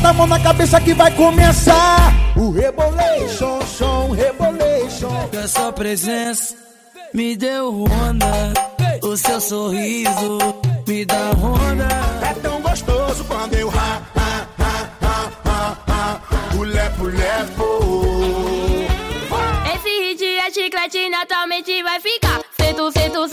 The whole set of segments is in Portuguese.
bota a mão na cabeça que vai começar o Rebolation, som, Rebolation. A sua presença me deu onda, o seu sorriso me dá onda. É tão gostoso quando eu ra, ra, ra, ra, ra, ra, o lepo, lepo. Esse hit é chiclete, naturalmente vai ficar. Sento, sento,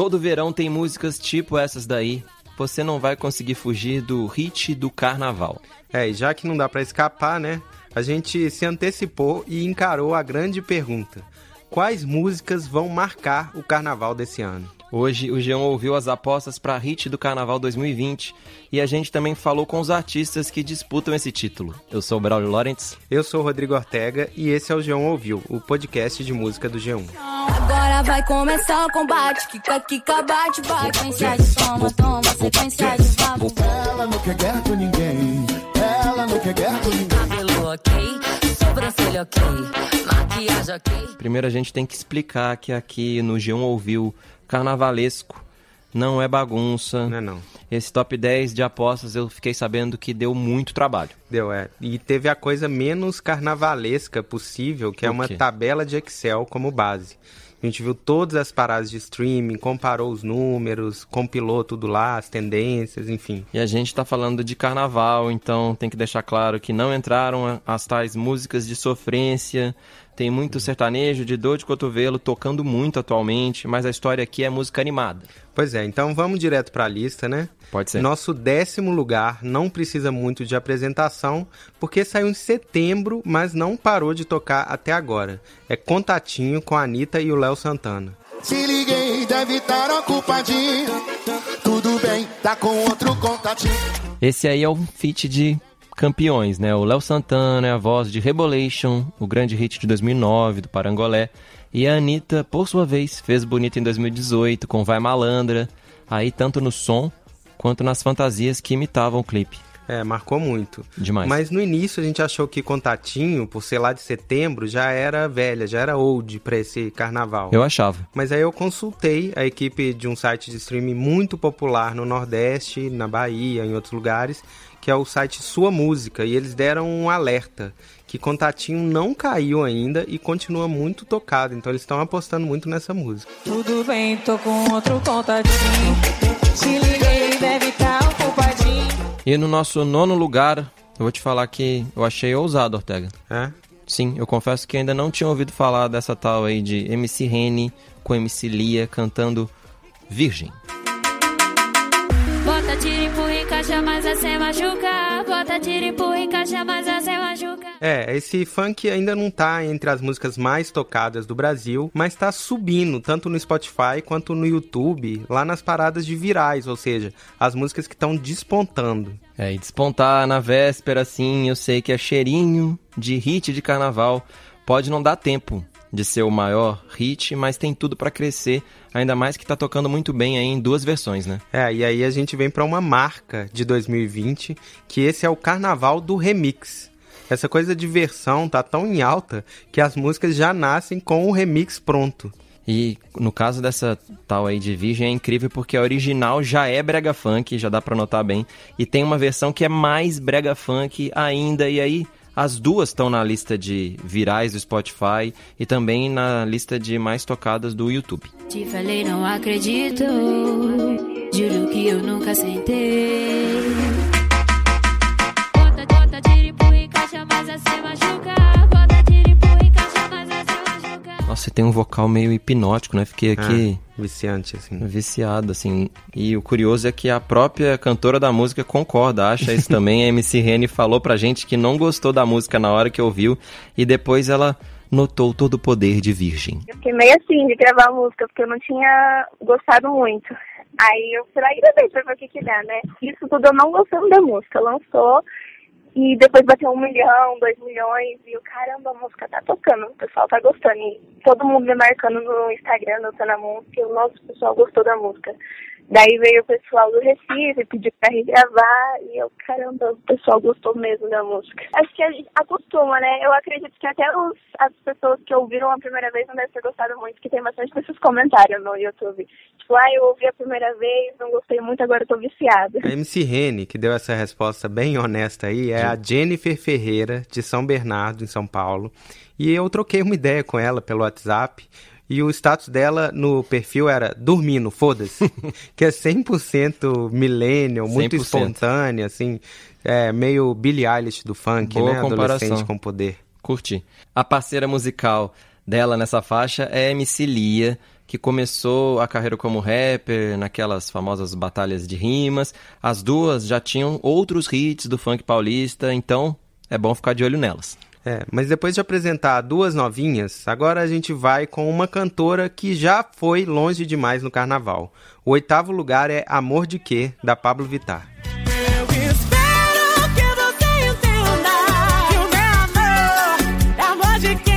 Todo verão tem músicas tipo essas daí. Você não vai conseguir fugir do hit do carnaval. É, e já que não dá pra escapar, né? A gente se antecipou e encarou a grande pergunta: quais músicas vão marcar o carnaval desse ano? Hoje o Jean ouviu as apostas para hit do Carnaval 2020 e a gente também falou com os artistas que disputam esse título. Eu sou o Braulio Lawrence. Eu sou o Rodrigo Ortega e esse é o G1 Ouviu, o podcast de música do G1. Agora vai começar o combate. Kika, kika, bate, bate. Sequência de toma, toma, sequência de. Ela não quer guerra com ninguém, ela não quer guerra com ninguém. Cabelo ok, sobrancelha ok, maquiagem ok. Primeiro a gente tem que explicar que aqui no G1 Ouviu carnavalesco não é bagunça. Não é não. Esse top 10 de apostas eu fiquei sabendo que deu muito trabalho. Deu, é. E teve a coisa menos carnavalesca possível, que é uma tabela de Excel como base. A gente viu todas as paradas de streaming, comparou os números, compilou tudo lá, as tendências, enfim. E a gente tá falando de carnaval, então tem que deixar claro que não entraram as tais músicas de sofrência. Tem muito sertanejo de dor de cotovelo tocando muito atualmente, mas a história aqui é música animada. Pois é, então vamos direto pra lista, né? Pode ser. Nosso décimo lugar não precisa muito de apresentação, porque saiu em setembro, mas não parou de tocar até agora. É Contatinho com a Anitta e o Léo Santana. Se liguei, deve estar ocupadinho. Tudo bem, tá com outro contatinho. Esse aí é um feat de campeões, né? O Léo Santana é a voz de Rebolation, o grande hit de 2009 do Parangolé. E a Anitta, por sua vez, fez bonita em 2018 com Vai Malandra, aí tanto no som quanto nas fantasias que imitavam o clipe. É, marcou muito. Demais. Mas no início a gente achou que Contatinho, por ser lá de setembro, já era velha, já era old pra esse carnaval. Eu achava. Mas aí eu consultei a equipe de um site de streaming muito popular no Nordeste, na Bahia, em outros lugares, que é o site Sua Música, e eles deram um alerta que Contatinho não caiu ainda e continua muito tocado, então eles estão apostando muito nessa música. Tudo bem, tô com outro contatinho. Te liguei, deve estar ocupadinho. E no nosso nono lugar, eu vou te falar que eu achei ousado, Ortega. É? Sim, eu confesso que ainda não tinha ouvido falar dessa tal aí de MC Rene com MC Lia cantando Virgem. Bota tiro, empurra, encaixa, mas é sem machucar. Bota tiro, empurra, encaixa, mas é sem machucar. É, esse funk ainda não tá entre as músicas mais tocadas do Brasil, mas tá subindo tanto no Spotify quanto no YouTube, lá nas paradas de virais, ou seja, as músicas que estão despontando. É, e despontar na véspera, assim, eu sei que é cheirinho de hit de carnaval. Pode não dar tempo de ser o maior hit, mas tem tudo pra crescer, ainda mais que tá tocando muito bem aí em duas versões, né? É, e aí a gente vem pra uma marca de 2020, que esse é o Carnaval do Remix. Essa coisa de versão tá tão em alta que as músicas já nascem com o remix pronto. E no caso dessa tal aí de Virgem é incrível porque a original já é brega funk, já dá pra notar bem, e tem uma versão que é mais brega funk ainda, e aí as duas estão na lista de virais do Spotify e também na lista de mais tocadas do YouTube. Te falei, não acredito. Juro que eu nunca sentei. Nossa, e tem um vocal meio hipnótico, né? Fiquei aqui É, viciante, assim. viciado, assim. E o curioso é que a própria cantora da música concorda, acha isso também. A MC Rene falou pra gente que não gostou da música na hora que ouviu e depois ela notou todo o poder de Virgem. Eu fiquei meio assim de gravar a música, porque eu não tinha gostado muito. Aí eu falei, ainda bem, pra ver o que que dá, né? Isso tudo eu não gostando da música. Lançou E depois bateu um milhão, dois milhões, e eu, caramba, a música tá tocando, o pessoal tá gostando. E todo mundo me marcando no Instagram, notando a música, e o nosso pessoal gostou da música. Daí veio o pessoal do Recife, pediu pra regravar, e eu, caramba, o pessoal gostou mesmo da música. Acho que a gente acostuma, né? Eu acredito que até os, as pessoas que ouviram a primeira vez não devem ter gostado muito, que tem bastante desses comentários no YouTube. Tipo, ah, eu ouvi a primeira vez, não gostei muito, agora eu tô viciada. A MC Rene, que deu essa resposta bem honesta aí, é a Jennifer Ferreira, de São Bernardo, em São Paulo. E eu troquei uma ideia com ela pelo WhatsApp. E o status dela no perfil era dormindo, foda-se. que é 100% millennial, muito 100%. espontânea, assim. É meio Billie Eilish do funk, Boa né? comparação. Adolescente com poder. Curti. A parceira musical dela nessa faixa é MC Lia, que começou a carreira como rapper naquelas famosas batalhas de rimas. As duas já tinham outros hits do funk paulista, então é bom ficar de olho nelas. É, mas depois de apresentar duas novinhas, agora a gente vai com uma cantora que já foi longe demais no carnaval. O oitavo lugar é Amor de Quê, da Pablo Vittar. Eu espero que você entenda que o meu amor é amor de quem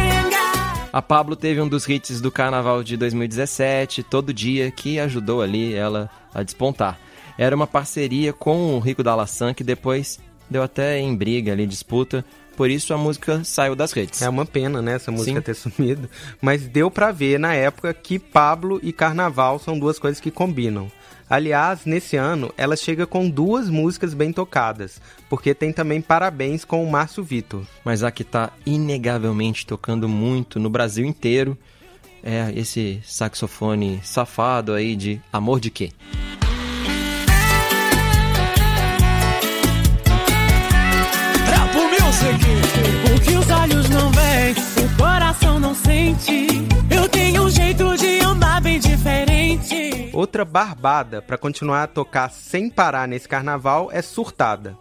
A Pablo teve um dos hits do carnaval de 2017, Todo Dia, que ajudou ali ela a despontar. Era uma parceria com o Rico da Laçã, que depois deu até em briga ali, disputa. Por isso a música saiu das redes. É uma pena, né, essa música Sim. ter sumido. Mas deu pra ver na época que Pablo e Carnaval são duas coisas que combinam. Aliás, nesse ano, ela chega com duas músicas bem tocadas, porque tem também Parabéns com o Márcio Vitor. Mas a que tá inegavelmente tocando muito no Brasil inteiro é esse saxofone safado aí de Amor de Quê? Music. O que os olhos não veem, o coração não sente. Eu tenho um jeito de amar bem diferente. Outra barbada pra continuar a tocar sem parar nesse carnaval é Surtada.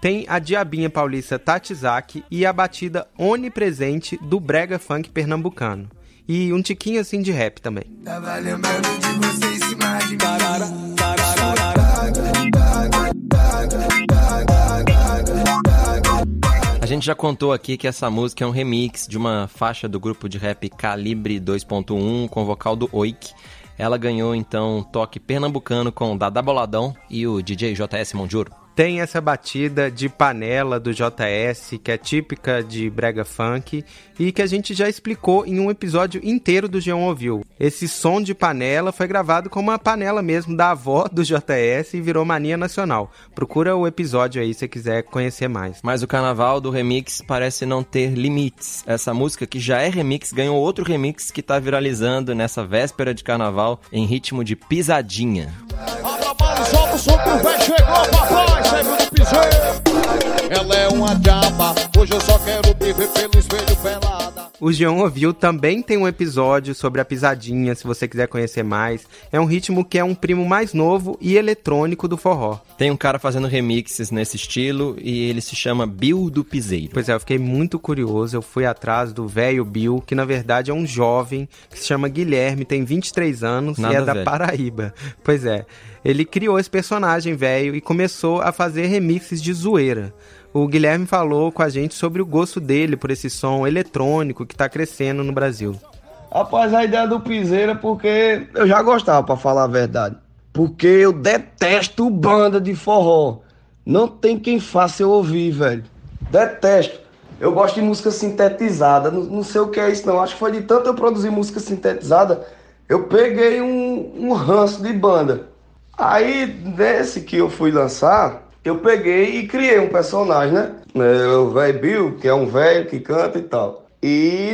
Tem a diabinha paulista Tatizaki e a batida onipresente do brega funk pernambucano. E um tiquinho assim de rap também. Tava lembrando de você em cima de mim. Gente já contou aqui que essa música é um remix de uma faixa do grupo de rap Calibre 2.1 com vocal do Oik. Ela ganhou então um toque pernambucano com Dada Boladão e o DJ JS Monjuro. Tem essa batida de panela do JS, que é típica de brega funk, e que a gente já explicou em um episódio inteiro do G1 Ouviu. Esse som de panela foi gravado com uma panela mesmo da avó do JS e virou mania nacional. Procura o episódio aí se você quiser conhecer mais. Mas o carnaval do remix parece não ter limites. Essa música, que já é remix, ganhou outro remix que tá viralizando nessa véspera de carnaval em ritmo de pisadinha. Solta o som que o véi chegou, papai, serve do piseiro. Ela é uma diaba, hoje eu só quero te ver pelo espelho pelada. O G1 Ouviu também tem um episódio sobre a pisadinha, se você quiser conhecer mais. É um ritmo que é um primo mais novo e eletrônico do forró. Tem um cara fazendo remixes nesse estilo e ele se chama Bill do Piseiro. Pois é, eu fiquei muito curioso. Eu fui atrás do velho Bill, que na verdade é um jovem que se chama Guilherme, tem 23 anos Nada e é da velho. Paraíba. Pois é, ele criou esse personagem velho e começou a fazer remixes de zoeira. O Guilherme falou com a gente sobre o gosto dele por esse som eletrônico que tá crescendo no Brasil. Rapaz, a ideia do piseiro é porque eu já gostava, pra falar a verdade. Porque eu detesto banda de forró. Não tem quem faça eu ouvir, velho. Detesto. Eu gosto de música sintetizada. Não, não sei o que é isso, não. Acho que foi de tanto eu produzir música sintetizada, eu peguei um, um ranço de banda. Aí, nesse que eu fui lançar, eu peguei e criei um personagem, né? É, o velho Bill, que é um velho que canta e tal. E,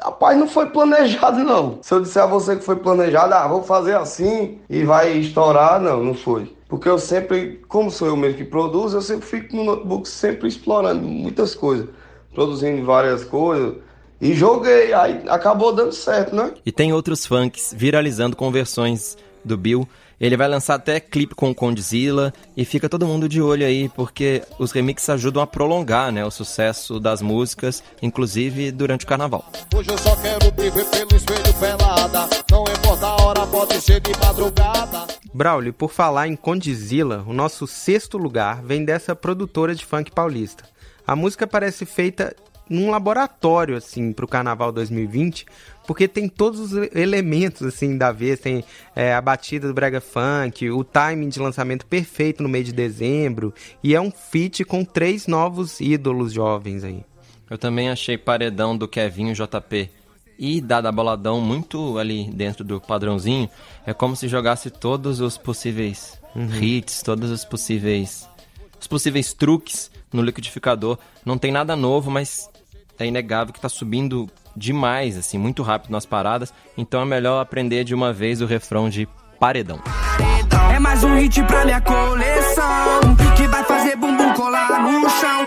rapaz, não foi planejado, não. Se eu disser a você que foi planejado, ah, vou fazer assim e vai estourar, não, não foi. Porque eu sempre, como sou eu mesmo que produzo, eu sempre fico no notebook sempre explorando muitas coisas. Produzindo várias coisas. E joguei, aí acabou dando certo, né? E tem outros funks viralizando com versões do Bill. Ele vai lançar até clipe com o Condzilla e fica todo mundo de olho aí, porque os remixes ajudam a prolongar né, o sucesso das músicas, inclusive durante o carnaval. Hoje eu só quero te ver pelo espelho pelada. Não importa a hora, pode ser de madrugada. Braulio, por falar em Condizila, o nosso sexto lugar vem dessa produtora de funk paulista. A música parece feita num laboratório, assim, pro Carnaval 2020, porque tem todos os elementos, assim, da vez. Tem é, a batida do brega funk, o timing de lançamento perfeito no mês de dezembro, e é um feat com três novos ídolos jovens aí. Eu também achei Paredão do Kevinho JP e Dada Boladão muito ali dentro do padrãozinho. É como se jogasse todos os possíveis uhum. hits, todos os possíveis os possíveis truques no liquidificador. Não tem nada novo, mas é inegável que está subindo demais, assim, muito rápido nas paradas. Então é melhor aprender de uma vez o refrão de Paredão. É mais um hit pra minha coleção Que vai fazer bumbum colar no chão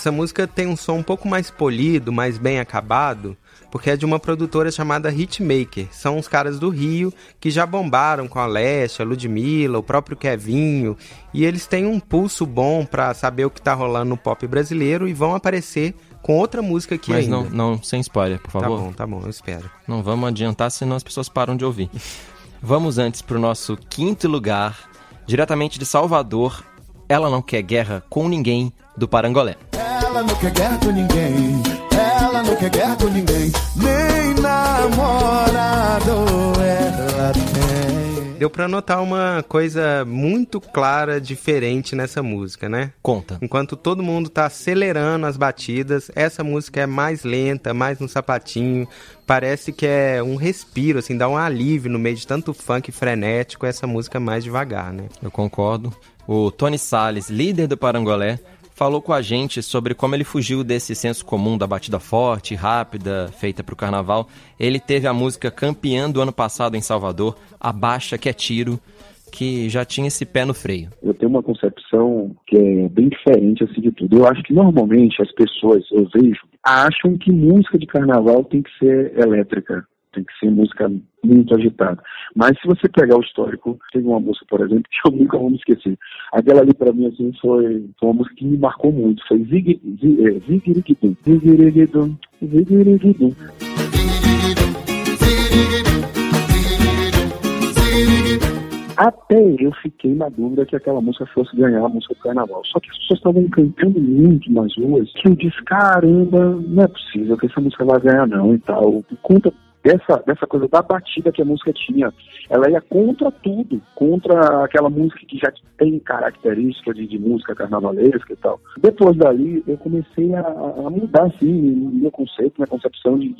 Essa música tem um som um pouco mais polido, mais bem acabado porque é de uma produtora chamada Hitmaker. São os caras do Rio que já bombaram com a Leste, a Ludmilla, o próprio Kevinho, e eles têm um pulso bom para saber o que tá rolando no pop brasileiro e vão aparecer com outra música aqui Mas ainda. não, não, sem spoiler, por favor. Tá bom, tá bom, eu espero. Não vamos adiantar, senão as pessoas param de ouvir. vamos antes pro nosso quinto lugar, diretamente de Salvador. Ela não quer guerra com ninguém do Parangolé. Ela não quer guerra com ninguém. Ela não quer guerra com ninguém. Nem namorado ela tem. Deu pra notar uma coisa muito clara, diferente nessa música, né? Conta. Enquanto todo mundo tá acelerando as batidas, essa música é mais lenta, mais no sapatinho. Parece que é um respiro, assim, dá um alívio no meio de tanto funk frenético, essa música é mais devagar, né? Eu concordo. O Tony Salles, líder do Parangolé, falou com a gente sobre como ele fugiu desse senso comum da batida forte, rápida, feita para o carnaval. Ele teve a música campeã do ano passado em Salvador, A Baixa que é Tiro, que já tinha esse pé no freio. Eu tenho uma concepção que é bem diferente assim de tudo. Eu acho que normalmente as pessoas, eu vejo, acham que música de carnaval tem que ser elétrica tem que ser música muito agitada. Mas se você pegar o histórico, teve uma música, por exemplo, que eu nunca vou me esquecer. Aquela ali para mim assim foi, uma música que me marcou muito. Foi é, Zigirigidum. Zigirigidum. Zigirigidum. Até eu fiquei na dúvida que aquela música fosse ganhar a música do carnaval. Só que as pessoas estavam cantando muito nas ruas que eu disse, caramba, não é possível que essa música vai ganhar não e tal. Conta dessa, dessa coisa da batida que a música tinha. Ela ia contra tudo, contra aquela música que já tem característica de, de música carnavalesca e tal. Depois dali, eu comecei a, a mudar, assim, meu conceito, minha concepção de,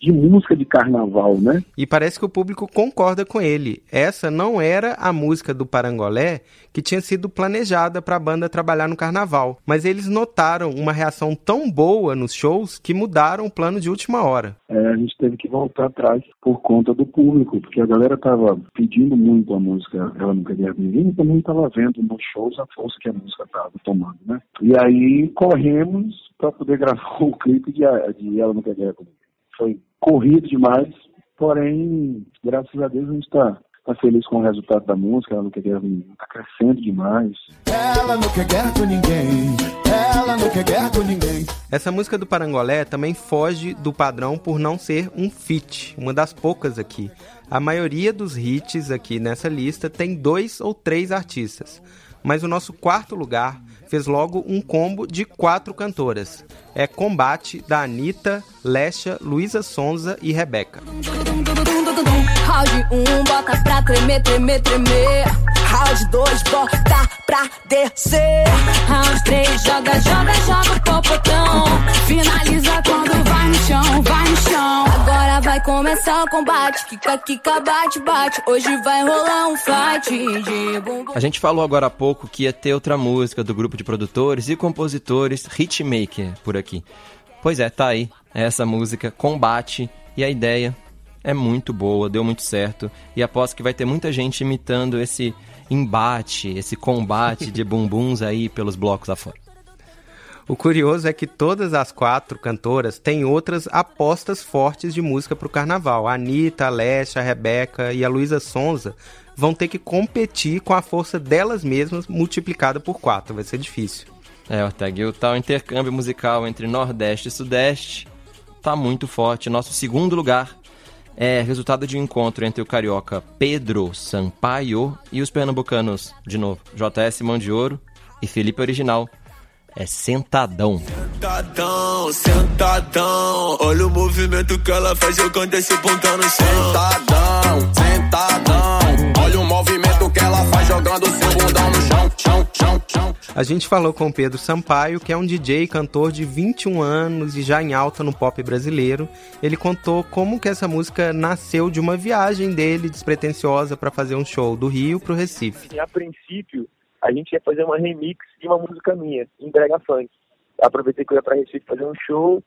de música de carnaval, né? E parece que o público concorda com ele. Essa não era a música do Parangolé que tinha sido planejada para a banda trabalhar no carnaval, mas eles notaram uma reação tão boa nos shows que mudaram o plano de última hora. É, a gente teve que voltar atrás por conta do público, porque a galera tava pedindo muito a música Ela Nunca Quer Ninguém e também tava vendo nos shows a força que a música tava tomando, né? E aí corremos para poder gravar o clipe de, de Ela Nunca Quer Ninguém foi corrido demais, porém, graças a Deus a gente está tá feliz com o resultado da música, ela não quer guerra tá crescendo demais. Ela não quer guerra com ninguém, ela não quer guerra com ninguém. Essa música do Parangolé também foge do padrão por não ser um feat, uma das poucas aqui. A maioria dos hits aqui nessa lista tem dois ou três artistas, mas o nosso quarto lugar fez logo um combo de quatro cantoras. É Combate da Anitta, Lesha, Luísa Sonza e Rebeca. Round 1, um, bota pra tremer, tremer, tremer. Round 2, bota pra descer. Round 3, joga, joga, joga o popotão. Finaliza quando vai no chão, vai no chão. Agora vai começar o combate. Kika, kika, bate, bate. Hoje vai rolar um fight de bumbum. A gente falou agora há pouco que ia ter outra música do grupo de produtores e compositores Hitmaker por aqui. Pois é, tá aí. Essa música Combate e a ideia é muito boa, deu muito certo. E aposto que vai ter muita gente imitando esse embate, esse combate de bumbuns aí pelos blocos afora. O curioso é que todas as quatro cantoras têm outras apostas fortes de música para o carnaval. A Anitta, a Lesha, a Rebeca e a Luísa Sonza vão ter que competir com a força delas mesmas multiplicada por quatro. Vai ser difícil. É, Ortega, e o tal intercâmbio musical entre Nordeste e Sudeste tá muito forte. Nosso segundo lugar é resultado de um encontro entre o carioca Pedro Sampaio e os pernambucanos, de novo, JS Mão de Ouro e Felipe Original. É Sentadão. Sentadão, sentadão. Olha o movimento que ela faz jogando esse bundão no chão. Sentadão, sentadão. Olha o movimento que ela faz jogando seu bundão no chão. A gente falou com o Pedro Sampaio, que é um DJ e cantor de 21 anos e já em alta no pop brasileiro. Ele contou como que essa música nasceu de uma viagem dele despretensiosa para fazer um show do Rio pro Recife. A princípio, a gente ia fazer uma remix de uma música minha, em brega funk. Aproveitei que eu ia pra Recife fazer um show,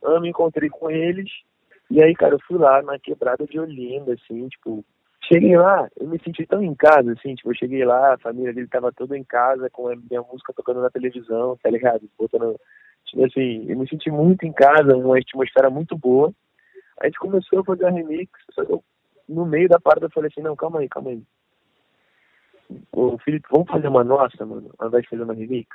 eu me encontrei com eles, e aí, cara, eu fui lá na quebrada de Olinda, assim, tipo, cheguei lá, eu me senti tão em casa, assim, tipo, eu cheguei lá, a família dele tava toda em casa, com a minha música tocando na televisão, tá ligado? Botando, tipo assim, eu me senti muito em casa, uma atmosfera muito boa. A gente começou a fazer a remix, só que eu, no meio da parada eu falei assim, não, calma aí, calma aí. Ô, Felipe, vamos fazer uma nossa, mano, ao invés de fazer uma remix?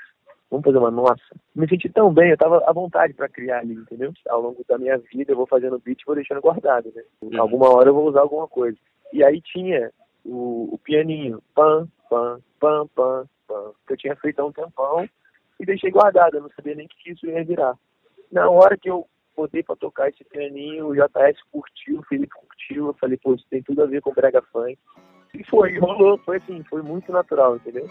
Vamos fazer uma nossa? Me senti tão bem, eu tava à vontade pra criar ali, entendeu? Ao longo da minha vida eu vou fazendo beat e vou deixando guardado, né? Alguma hora eu vou usar alguma coisa. E aí tinha o, o pianinho, pam, pam, pam, pam, pam, que eu tinha feito há um tempão e deixei guardado, eu não sabia nem que isso ia virar. Na hora que eu botei pra tocar esse pianinho, o JS curtiu, o Felipe curtiu, eu falei, pô, isso tem tudo a ver com brega funk. E foi, rolou, foi assim, foi muito natural, entendeu?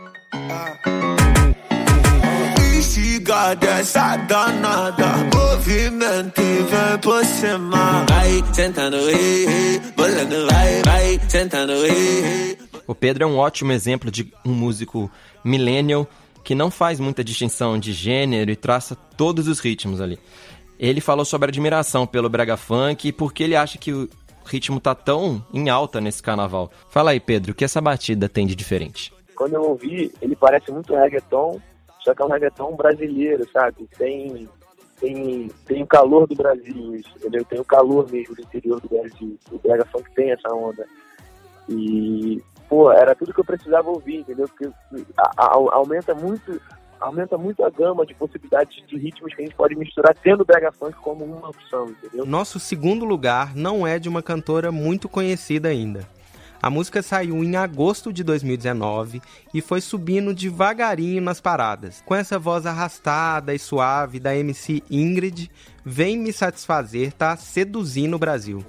Bexiga dessa danada Movimento e vem por cima Vai sentando, ei, Bolando, vai, vai Sentando, ei, O Pedro é um ótimo exemplo de um músico millennial que não faz muita distinção de gênero e traça todos os ritmos ali. Ele falou sobre a admiração pelo brega funk e por que ele acha que o ritmo tá tão em alta nesse carnaval. Fala aí, Pedro, o que essa batida tem de diferente? Quando eu ouvi, ele parece muito reggaeton, só que é um reggaeton brasileiro, sabe? Tem, tem, tem o calor do Brasil, isso, entendeu? Tem o calor mesmo do interior do Brasil. O brega funk tem essa onda. E, pô, era tudo que eu precisava ouvir, entendeu? Porque a- a- aumenta muito aumenta muito a gama de possibilidades de ritmos que a gente pode misturar, tendo o brega funk como uma opção, entendeu? Nosso segundo lugar não é de uma cantora muito conhecida ainda. A música saiu em agosto de 2019 e foi subindo devagarinho nas paradas. Com essa voz arrastada e suave da MC Ingrid, Vem Me Satisfazer tá seduzindo o Brasil.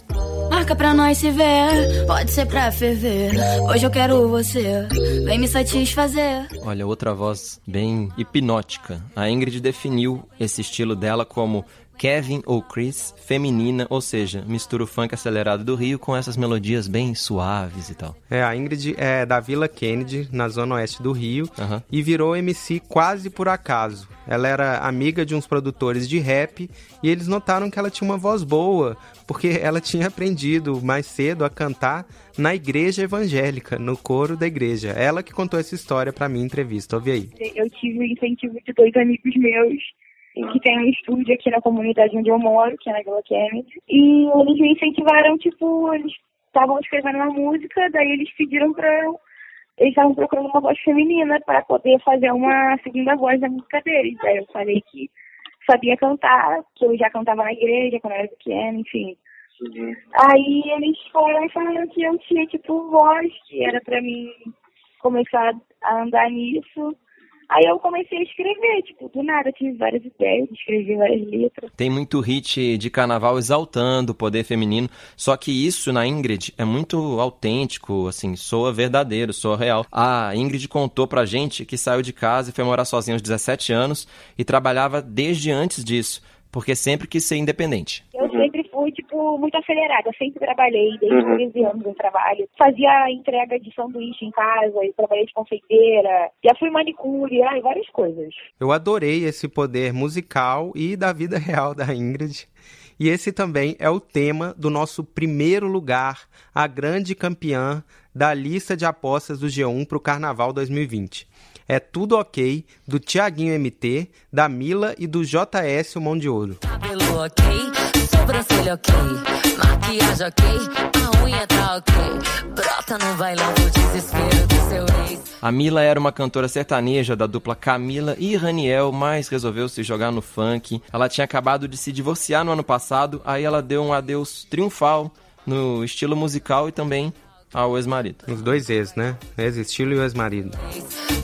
Marca pra nós se ver, pode ser pra ferver. Hoje eu quero você, vem me satisfazer. Olha, outra voz bem hipnótica. A Ingrid definiu esse estilo dela como Kevin ou Chris feminina, ou seja, mistura o funk acelerado do Rio com essas melodias bem suaves e tal. É, a Ingrid é da Vila Kennedy, na zona oeste do Rio, e virou MC quase por acaso. Ela era amiga de uns produtores de rap e eles notaram que ela tinha uma voz boa, porque ela tinha aprendido mais cedo a cantar na igreja evangélica, no coro da igreja. Ela que contou essa história pra mim em entrevista, ouve aí. Eu tive o incentivo de dois amigos meus que tem um estúdio aqui na comunidade onde eu moro, que é na Vila Kennedy. E eles me incentivaram, tipo, eles estavam escrevendo uma música, daí eles pediram pra eu. Eles estavam procurando uma voz feminina para poder fazer uma segunda voz da música deles. Daí eu falei que sabia cantar, que eu já cantava na igreja quando eu era pequena, enfim. Aí eles foram falando que eu tinha, tipo, voz, que era pra mim começar a andar nisso. Aí eu comecei a escrever, tipo, do nada, tive várias ideias, escrevi várias letras. Tem muito hit de carnaval exaltando o poder feminino, só que isso na Ingrid é muito autêntico, assim, soa verdadeiro, soa real. A Ingrid contou pra gente que saiu de casa e foi morar sozinha aos 17 anos e trabalhava desde antes disso, porque sempre quis ser independente. Eu sempre fui, tipo, muito acelerada. Eu sempre trabalhei, desde Uhum. 13 anos eu trabalho. Fazia entrega de sanduíche em casa, eu trabalhei de confeiteira, já fui manicure, ai, várias coisas. Eu adorei esse poder musical e da vida real da Ingrid. E esse também é o tema do nosso primeiro lugar, a grande campeã da lista de apostas do G1 para o Carnaval 2020. É tudo ok, do Tiaguinho MT, da Mila e do JS o Mão de Ouro. Cabelo ok, sobrancelha ok, maquiagem ok, a unha tá ok. Brota no bailão do desespero do seu ex. A Mila era uma cantora sertaneja da dupla Camila e Raniel, mas resolveu se jogar no funk. Ela tinha acabado de se divorciar no ano passado, aí ela deu um adeus triunfal no estilo musical e também ao ex-marido. Os dois ex, né? Ex-estilo e o ex-marido.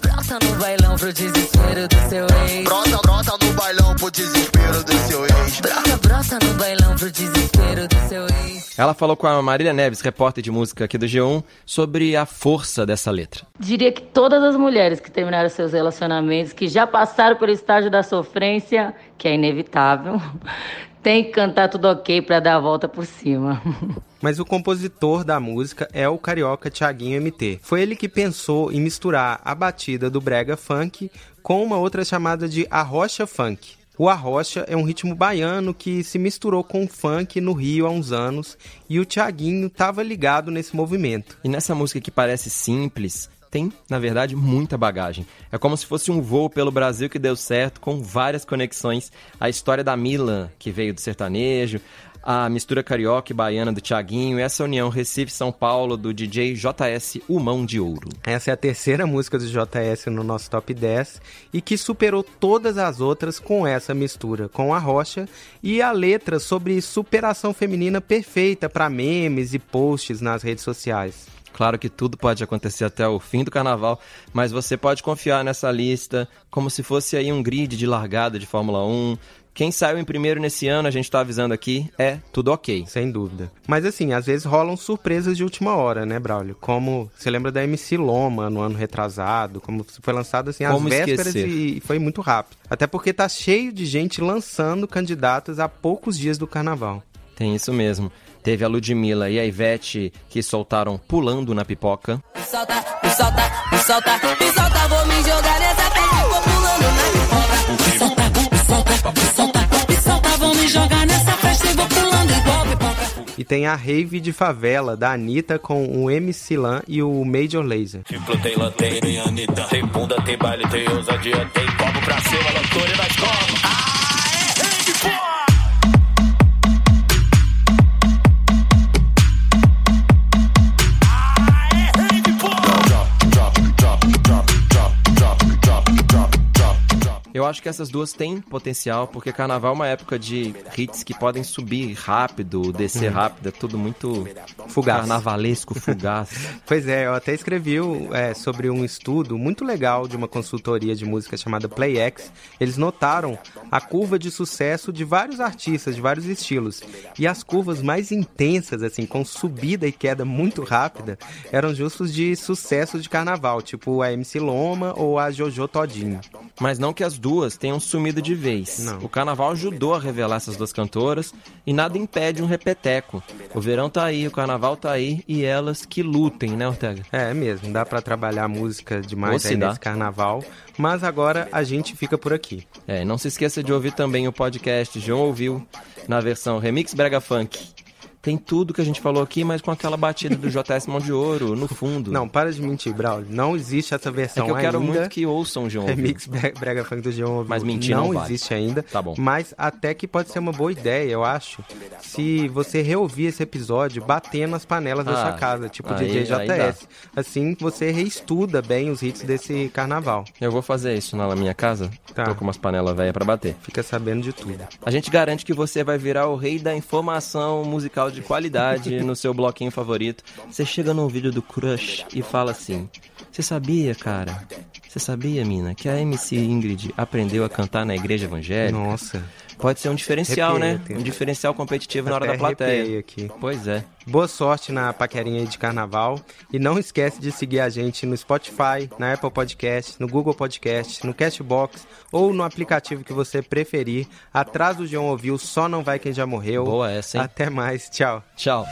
Brota no bailão pro desespero do seu ex. Brota, brota no bailão pro desespero do seu ex. Brota, brota no bailão pro desespero do seu ex. Ela falou com a Marília Neves, repórter de música aqui do G1, sobre a força dessa letra. Diria que todas as mulheres que terminaram seus relacionamentos, que já passaram pelo estágio da sofrência, que é inevitável, tem que cantar tudo ok pra dar a volta por cima. Mas o compositor da música é o carioca Thiaguinho MT. Foi ele que pensou em misturar a batida do brega funk com uma outra chamada de arrocha funk. O arrocha é um ritmo baiano que se misturou com o funk no Rio há uns anos e o Thiaguinho estava ligado nesse movimento. E nessa música que parece simples, tem, na verdade, muita bagagem. É como se fosse um voo pelo Brasil que deu certo, com várias conexões. A história da Mila, que veio do sertanejo, a mistura carioca e baiana do Thiaguinho, e essa união Recife-São Paulo do DJ JS O Mão de Ouro. Essa é a terceira música do JS no nosso top 10 e que superou todas as outras com essa mistura, com a rocha e a letra sobre superação feminina perfeita para memes e posts nas redes sociais. Claro que tudo pode acontecer até o fim do carnaval, mas você pode confiar nessa lista como se fosse aí um grid de largada de Fórmula 1. Quem saiu em primeiro nesse ano, a gente tá avisando aqui, é tudo ok. Sem dúvida. Mas assim, às vezes rolam surpresas de última hora, né, Braulio? Como você lembra da MC Loma no ano retrasado, como foi lançado assim Como às vésperas esquecer? e foi muito rápido. Até porque tá cheio de gente lançando candidatas a poucos dias do carnaval. Tem isso mesmo. Teve a Ludmilla e a Ivete que soltaram Pulando na Pipoca. Me solta, me solta, me solta, me solta, vou me jogar nessa festa, vou pulando na pipoca. E tem a Rave de Favela, da Anitta, com o MC Lan e o Major Lazer. Tipo, tem lanterna e Anitta. Tem bunda, tem baile, tem ousadia. Tem copo pra cima, loucura e nós como. Acho que essas duas têm potencial, porque carnaval é uma época de hits que podem subir rápido, descer Hum. rápido, é tudo muito Fugaz. carnavalesco, fugaz. Pois é, eu até escrevi é, sobre um estudo muito legal de uma consultoria de música chamada PlayX. Eles notaram a curva de sucesso de vários artistas, de vários estilos. E as curvas mais intensas, assim, com subida e queda muito rápida, eram justos de sucesso de carnaval, tipo a MC Loma ou a Jojo Todinho. Mas não que as duas tenham sumido de vez. Não. O carnaval ajudou a revelar essas duas cantoras e nada impede um repeteco. O verão tá aí, o carnaval tá aí e elas que lutem, né, Ortega? É mesmo, dá pra trabalhar música demais aí dá. nesse carnaval. Mas agora a gente fica por aqui. É, não se esqueça de ouvir também o podcast João Ouviu na versão Remix Brega Funk. Tem tudo que a gente falou aqui, mas com aquela batida do JS Mão de Ouro no fundo. Não, para de mentir, Braulio. Não existe essa é versão que eu quero ainda. muito que ouçam o João. Remix Bre- Brega Funk do João Mas mentir não vale. existe ainda. Tá bom. Mas até que pode ser uma boa ideia, eu acho, se você reouvir esse episódio batendo as panelas da Ah, sua casa, tipo aí- DJ. JS. Assim você reestuda bem os hits desse carnaval. Eu vou fazer isso na minha casa. Tá. Tô com umas panelas velhas pra bater. Fica sabendo de tudo. A gente garante que você vai virar o rei da informação musical de qualidade no seu bloquinho favorito. Você chega num vídeo do Crush e fala assim: Você sabia, cara? Você sabia, mina, que a MC Ingrid aprendeu a cantar na igreja evangélica? Nossa. Pode ser um diferencial, Arrepiei, né? Um diferencial competitivo na hora da plateia. aqui. Pois é. Boa sorte na paquerinha aí de carnaval. E não esquece de seguir a gente no Spotify, na Apple Podcast, no Google Podcast, no Castbox ou no aplicativo que você preferir. Atrás do João ouviu, só não vai quem já morreu. Boa essa, hein? Até mais, tchau. Tchau.